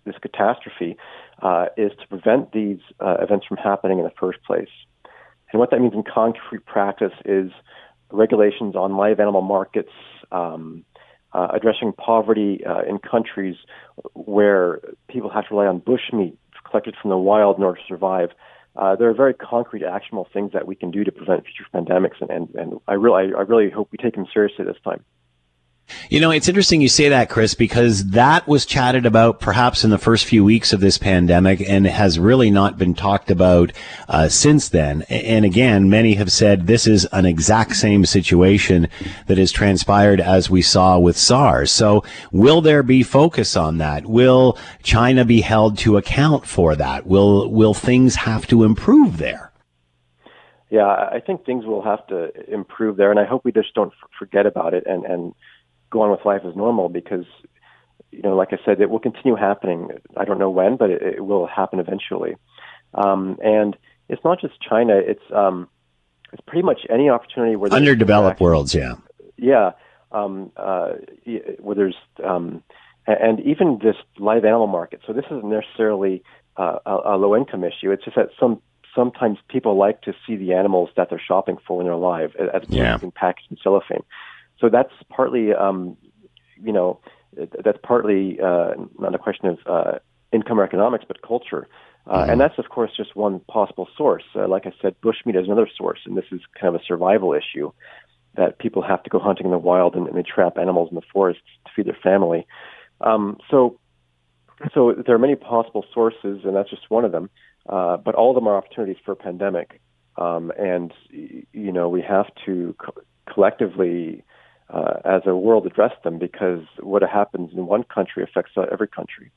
this catastrophe uh, is to prevent these uh, events from happening in the first place. And what that means in concrete practice is regulations on live animal markets, um, uh, addressing poverty uh, in countries where people have to rely on bushmeat collected from the wild in order to survive. Uh, there are very concrete, actionable things that we can do to prevent future pandemics, and, and, and I really, I really hope we take them seriously this time. You know, it's interesting you say that, Chris, because that was chatted about perhaps in the first few weeks of this pandemic and has really not been talked about uh, since then. And again, many have said this is an exact same situation that has transpired as we saw with SARS. So will there be focus on that? Will China be held to account for that? Will, will things have to improve there? Yeah, I think things will have to improve there, and I hope we just don't forget about it and, and go on with life as normal because you know, like I said, it will continue happening. I don't know when, but it, it will happen eventually. Um, and it's not just China; it's um, it's pretty much any opportunity where underdeveloped worlds, yeah, yeah, um, uh, where there's um, and even this live animal market. So this isn't necessarily uh, a, a low income issue. It's just that some sometimes people like to see the animals that they're shopping for when they're alive, as yeah. being packaged in cellophane. So that's partly, um, you know, that's partly uh, not a question of uh, income or economics, but culture. Uh, mm-hmm. And that's, of course, just one possible source. Uh, like I said, bushmeat is another source, and this is kind of a survival issue that people have to go hunting in the wild and, and they trap animals in the forests to feed their family. Um, so, so there are many possible sources, and that's just one of them. Uh, but all of them are opportunities for a pandemic, um, and you know we have to co- collectively uh, as a world address them because what happens in one country affects every country.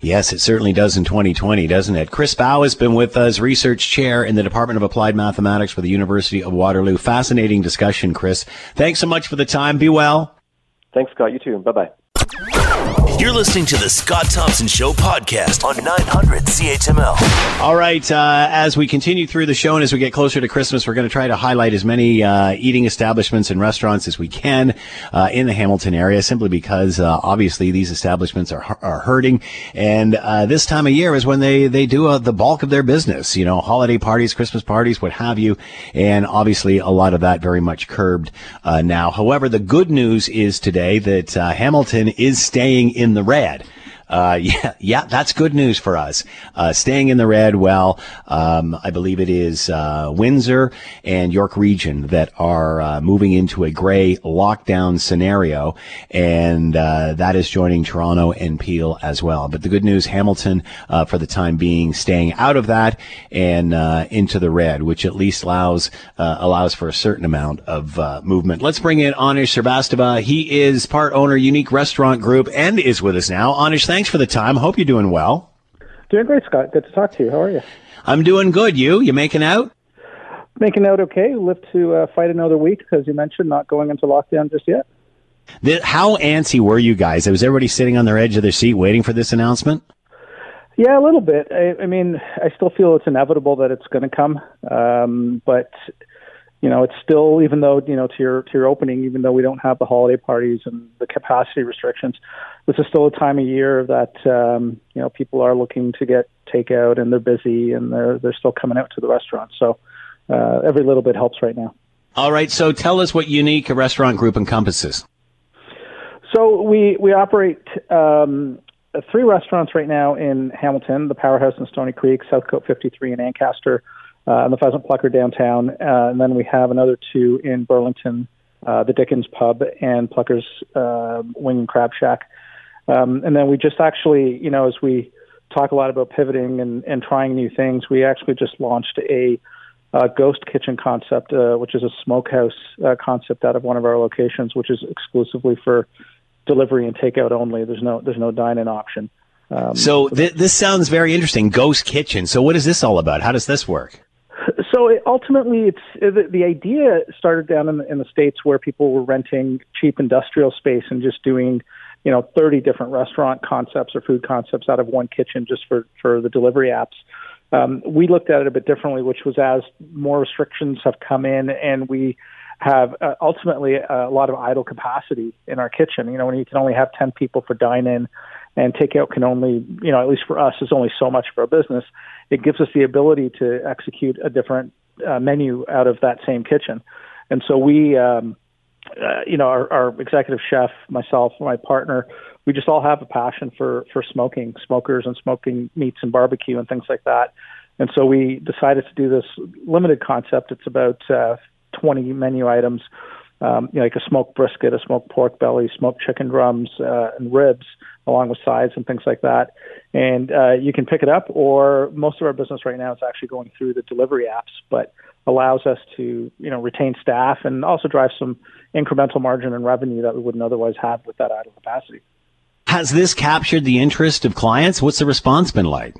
Yes, it certainly does in 2020, doesn't it? Chris Bauch has been with us, research chair in the Department of Applied Mathematics for the University of Waterloo. Fascinating discussion, Chris. Thanks so much for the time. Be well. Thanks, Scott. You too. Bye bye. You're listening to the Scott Thompson Show podcast on 900 CHML. All right. Uh, as we continue through the show and as we get closer to Christmas, we're going to try to highlight as many uh, eating establishments and restaurants as we can uh, in the Hamilton area, simply because uh, obviously these establishments are, are hurting. And uh, this time of year is when they, they do uh, the bulk of their business, you know, holiday parties, Christmas parties, what have you. And obviously a lot of that very much curbed now. However, the good news is today that Hamilton is staying in in the red. Uh, yeah, yeah, that's good news for us. Uh, staying in the red, well, um, I believe it is uh, Windsor and York Region that are uh, moving into a gray lockdown scenario, and uh, that is joining Toronto and Peel as well. But the good news, Hamilton, uh, for the time being, staying out of that and into the red, which at least allows allows for a certain amount of movement. Let's bring in Awnish Srivastava. He is part owner, Unique Restaurant Group, and is with us now. Awnish, thanks for the time. Hope you're doing well. Doing great, Scott. Good to talk to you. How are you? I'm doing good. You? You making out? Making out okay. Live to uh, fight another week, as you mentioned, not going into lockdown just yet. The, how antsy were you guys? Was everybody sitting on their edge of their seat waiting for this announcement? Yeah, a little bit. I, I mean, I still feel it's inevitable that it's going to come, um, but you know, it's still even though you know to your to your opening, even though we don't have the holiday parties and the capacity restrictions, this is still a time of year that um, you know people are looking to get takeout and they're busy and they're they're still coming out to the restaurants. So uh, every little bit helps right now. All right, so tell us what unique a restaurant group encompasses. So we we operate um, three restaurants right now in Hamilton: the Powerhouse in Stoney Creek, Southcote 53 in Ancaster uh, and the Pheasant Plucker downtown, uh, and then we have another two in Burlington, uh, the Dickens Pub and Plucker's uh, Wing and Crab Shack. Um, and then we just actually, you know, as we talk a lot about pivoting and, and trying new things, we actually just launched a ghost kitchen concept, uh, which is a smokehouse uh, concept out of one of our locations, which is exclusively for delivery and takeout only. There's no there's no dine-in option. Um, so th- this sounds very interesting. Ghost kitchen. So what is this all about? How does this work? So it, ultimately, it's the, the idea started down in the, in the states where people were renting cheap industrial space and just doing, you know, 30 different restaurant concepts or food concepts out of one kitchen just for for the delivery apps. Um, we looked at it a bit differently, which was as more restrictions have come in and we have uh, ultimately a lot of idle capacity in our kitchen. You know, when you can only have 10 people for dine in and takeout can only, you know, at least for us, is only so much of our business. It gives us the ability to execute a different uh, menu out of that same kitchen, and so we, um, uh, you know, our, our executive chef, myself, my partner, we just all have a passion for for smoking, smokers, and smoking meats and barbecue and things like that. And so we decided to do this limited concept. It's about uh, 20 menu items, um, you know, like a smoked brisket, a smoked pork belly, smoked chicken drums, uh, and ribs, along with sides and things like that. And uh, you can pick it up, or most of our business right now is actually going through the delivery apps, but allows us to, you know, retain staff and also drive some incremental margin and revenue that we wouldn't otherwise have with that idle capacity. Has this captured the interest of clients? What's the response been like?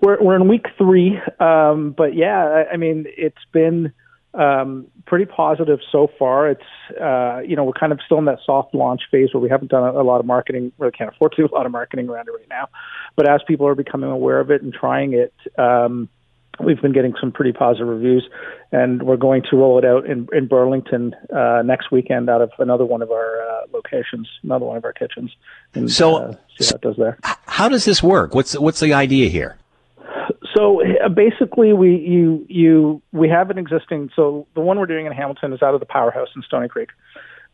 We're we're in week three, um, but yeah, I, I mean it's been um, pretty positive so far. It's uh, you know we're kind of still in that soft launch phase where we haven't done a, a lot of marketing. Really can't afford to do a lot of marketing around it right now. But as people are becoming aware of it and trying it, um, we've been getting some pretty positive reviews, and we're going to roll it out in, in Burlington uh, next weekend out of another one of our uh, locations, another one of our kitchens. And, so, uh, see how it does there. How does this work? What's what's the idea here? So uh, basically, we you you we have an existing. So the one we're doing in Hamilton is out of the Powerhouse in Stoney Creek.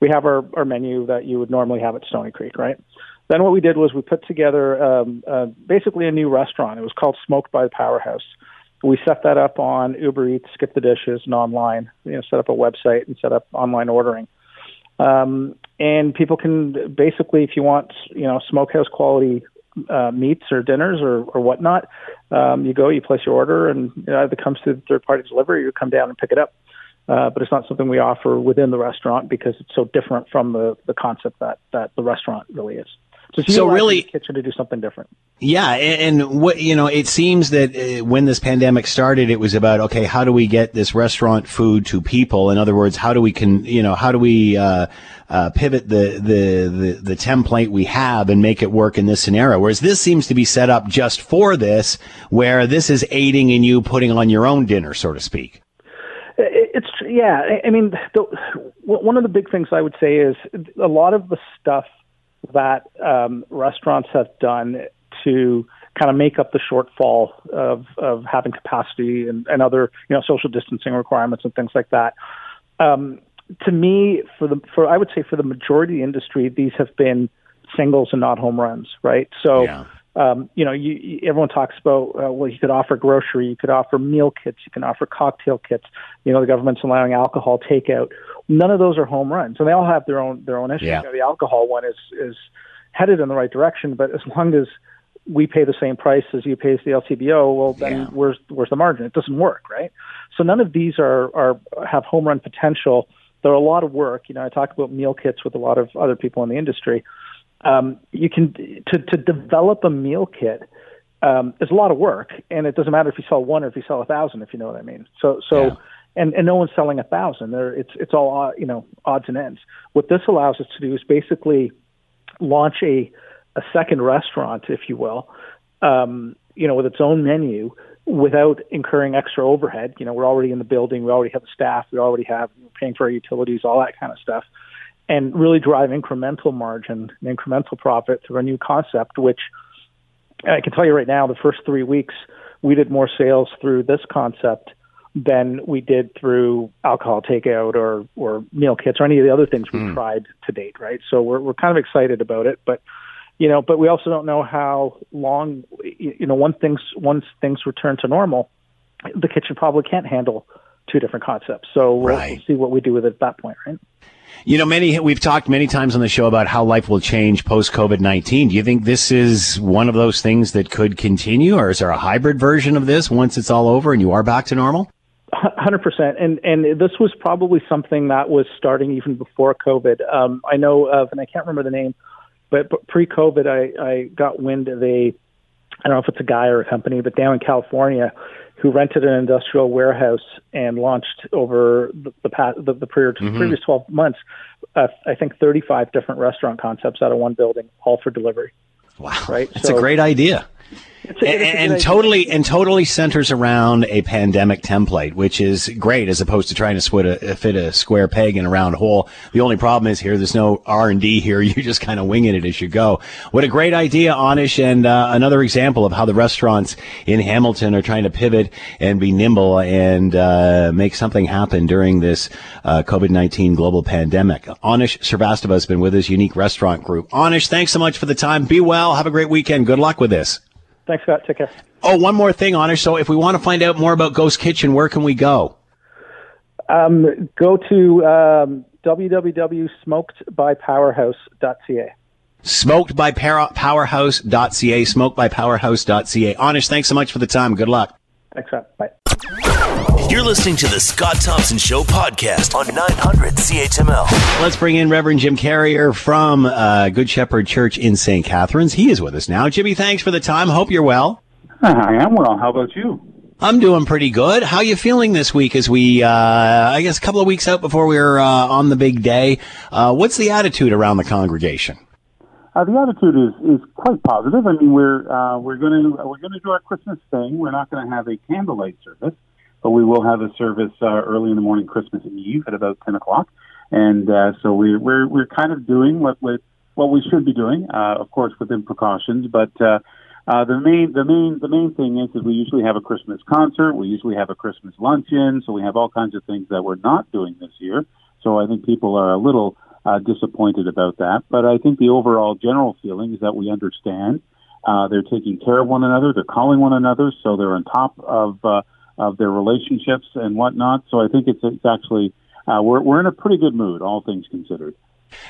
We have our, our menu that you would normally have at Stoney Creek, right? Then what we did was we put together um, uh, basically a new restaurant. It was called Smoked by the Powerhouse we set that up on Uber Eats, Skip the Dishes, and online. You know, set up a website and set up online ordering. Um, and people can basically, if you want, you know, smokehouse quality uh, meats or dinners or, or whatnot, um, you go, you place your order, and it either comes to third party delivery or you come down and pick it up. Uh, but it's not something we offer within the restaurant because it's so different from the, the concept that, that the restaurant really is. So, so really, kitchen to do something different. Yeah, and, and, what you know, it seems that uh, when this pandemic started, it was about okay, how do we get this restaurant food to people? In other words, how do we can you know how do we uh, uh, pivot the, the the the template we have and make it work in this scenario? Whereas this seems to be set up just for this, where this is aiding in you putting on your own dinner, so to speak. It's yeah. I mean, the, one of the big things I would say is a lot of the stuff that um, restaurants have done to kind of make up the shortfall of, of having capacity and, and other you know social distancing requirements and things like that. Um, to me, for the for I would say for the majority of the industry, these have been singles and not home runs, right? So. Yeah. Um, you know, you, you, everyone talks about uh, well, you could offer grocery, you could offer meal kits, you can offer cocktail kits. You know, the government's allowing alcohol takeout. None of those are home runs, and they all have their own their own issues. Yeah. You know, the alcohol one is is headed in the right direction, but as long as we pay the same price as you pay as the LCBO, well then yeah. where's where's the margin? It doesn't work, right? So none of these are are have home run potential. They're a lot of work. You know, I talk about meal kits with a lot of other people in the industry. Um, you can to to develop a meal kit um, is a lot of work, and it doesn't matter if you sell one or if you sell a thousand, if you know what I mean. So so. Yeah and and no one's selling a thousand. There, it's it's all uh, you know odds and ends. What this allows us to do is basically launch a a second restaurant, if you will, um, you know, with its own menu without incurring extra overhead. You know, we're already in the building, we already have the staff, we already have you know, paying for our utilities, all that kind of stuff, and really drive incremental margin and incremental profit through a new concept. Which I can tell you right now, the first three weeks we did more sales through this concept than we did through alcohol takeout or or meal kits or any of the other things we've mm. tried to date, right? So we're we're kind of excited about it, but you know, but we also don't know how long you know once things once things return to normal, the kitchen probably can't handle two different concepts. So we'll, right. we'll see what we do with it at that point, right? You know, many we've talked many times on the show about how life will change post COVID nineteen. Do you think this is one of those things that could continue, or is there a hybrid version of this once it's all over and you are back to normal? Hundred percent, and and this was probably something that was starting even before COVID. Um, I know of, and I can't remember the name, but, but pre-COVID, I I got wind of a, I don't know if it's a guy or a company, but down in California, who rented an industrial warehouse and launched over the the, past, the, the previous, mm-hmm. previous twelve months, uh, I think thirty-five different restaurant concepts out of one building, all for delivery. Wow, right? That's so, a great idea. It's a- it's and totally and totally centers around a pandemic template, which is great as opposed to trying to fit a, fit a square peg in a round hole. The only problem is here, there's no R and D here. You're just kind of winging it as you go. What a great idea, Awnish, and uh, another example of how the restaurants in Hamilton are trying to pivot and be nimble and uh, make something happen during this uh, COVID-19 global pandemic. Awnish Srivastava has been with his Unique Restaurant Group. Awnish, thanks so much for the time. Be well. Have a great weekend. Good luck with this. Thanks, Scott. Take care. Oh, one more thing, Honor. So if we want to find out more about Ghost Kitchen, where can we go? Um, go to um, www.smokedbypowerhouse.ca. Smokedbypowerhouse.ca, smokedbypowerhouse.ca. Awnish, thanks so much for the time. Good luck. Thanks, Scott. Bye. You're listening to the Scott Thompson Show podcast on 900 CHML. Let's bring in Reverend Jim Carreire from uh, Good Shepherd Church in St. Catharines. He is with us now. Jimmy, thanks for the time. Hope you're well. I am well. How about you? I'm doing pretty good. How you feeling this week as we, uh, I guess, a couple of weeks out before we're uh, on the big day? Uh, what's the attitude around the congregation? Uh, the attitude is, is quite positive. I mean, we're uh, we're going to we're going to do our Christmas thing. We're not going to have a candlelight service, but we will have a service uh, early in the morning, Christmas Eve at about ten o'clock. And uh, so we're we're we're kind of doing what we what we should be doing, uh, of course, within precautions. But uh, uh, the main the main the main thing is is we usually have a Christmas concert. We usually have a Christmas luncheon. So we have all kinds of things that we're not doing this year. So I think people are a little uh, disappointed about that. But I think the overall general feeling is that we understand. Uh, they're taking care of one another. They're calling one another, so they're on top of uh, of their relationships and whatnot. So I think it's it's actually uh, we're we're in a pretty good mood, all things considered.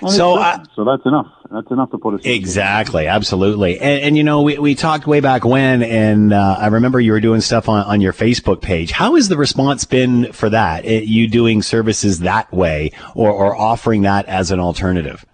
And So, uh, so that's enough. That's enough to put us in. Exactly, absolutely. And, and you know, we, we talked way back when, and uh, I remember you were doing stuff on, on your Facebook page. How has the response been for that? It, you doing services that way or, or offering that as an alternative?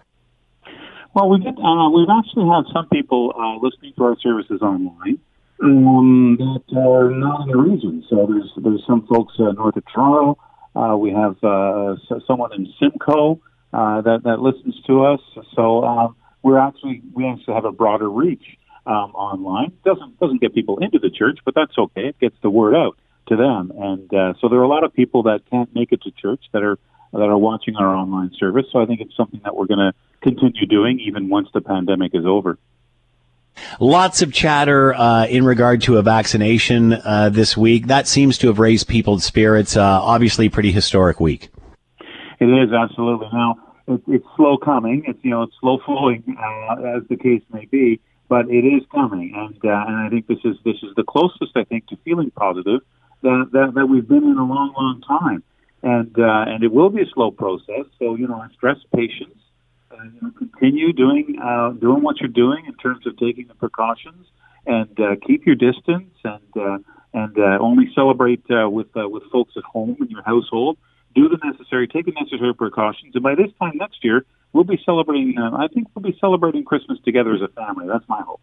Well, we did. Uh, we've actually had some people uh, listening to our services online um, that are not in the region. So there's there's some folks uh, north of Toronto. Uh, we have uh, s- someone in Simcoe uh, that that listens to us. So um, we're actually we actually have a broader reach um, online. doesn't doesn't get people into the church, but that's okay. It gets the word out to them. And uh, so there are a lot of people that can't make it to church that are that are watching our online service. So I think it's something that we're going to continue doing even once the pandemic is over. Lots of chatter uh, in regard to a vaccination uh, this week. That seems to have raised people's spirits. Uh, obviously, pretty historic week. It is absolutely now. It, it's slow coming. It's you know it's slow flowing uh, as the case may be, but it is coming, and uh, and I think this is this is the closest I think to feeling positive that that, that we've been in a long long time, and uh, and it will be a slow process. So you know I stress patience. Uh, you know, continue doing uh, doing what you're doing in terms of taking the precautions, and uh, keep your distance, and uh, and uh, only celebrate uh, with uh, with folks at home in your household do the necessary, take the necessary precautions, and by this time next year, we'll be celebrating. Uh, I think we'll be celebrating Christmas together as a family. That's my hope.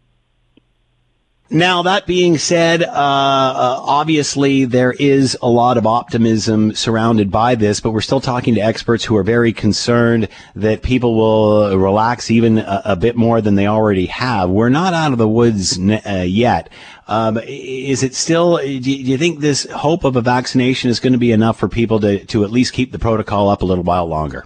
Now, that being said, uh, uh, obviously there is a lot of optimism surrounded by this, but we're still talking to experts who are very concerned that people will relax even a, a bit more than they already have. We're not out of the woods n- uh, yet. Um, is it still, do you, think this hope of a vaccination is going to be enough for people to, to at least keep the protocol up a little while longer?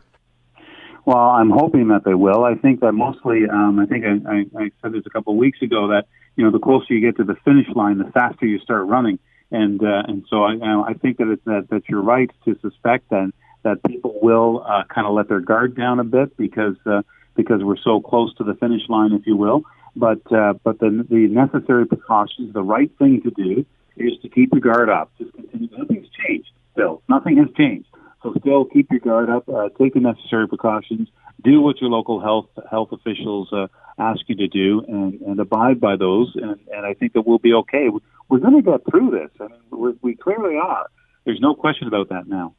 Well, I'm hoping that they will. I think that mostly, um, I think I, I, I said this a couple of weeks ago that you know the closer you get to the finish line, the faster you start running, and uh, and so I, I think that it's that that you're right to suspect that that people will uh, kind of let their guard down a bit because uh, because we're so close to the finish line, if you will. But uh, but the the necessary precautions, the right thing to do is to keep your guard up. Just continue. Nothing's changed. Still, nothing has changed. So still keep your guard up, uh, take the necessary precautions, do what your local health health officials uh, ask you to do, and, and abide by those. And, and I think that we'll be okay. We're going to get through this. I mean, we clearly are. There's no question about that now.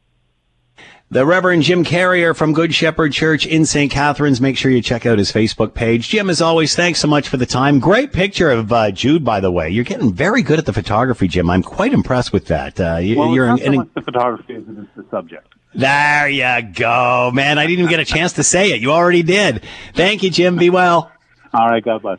The Reverend Jim Carreire from Good Shepherd Church in St. Catharines. Make sure you check out his Facebook page. Jim, as always, thanks so much for the time. Great picture of uh, Jude, by the way. You're getting very good at the photography, Jim. I'm quite impressed with that. Uh, you, Well, you're it's not an- so much the photography as it is the subject. there you go, man. I didn't even get a chance to say it. You already did. Thank you, Jim. Be well. All right, God bless.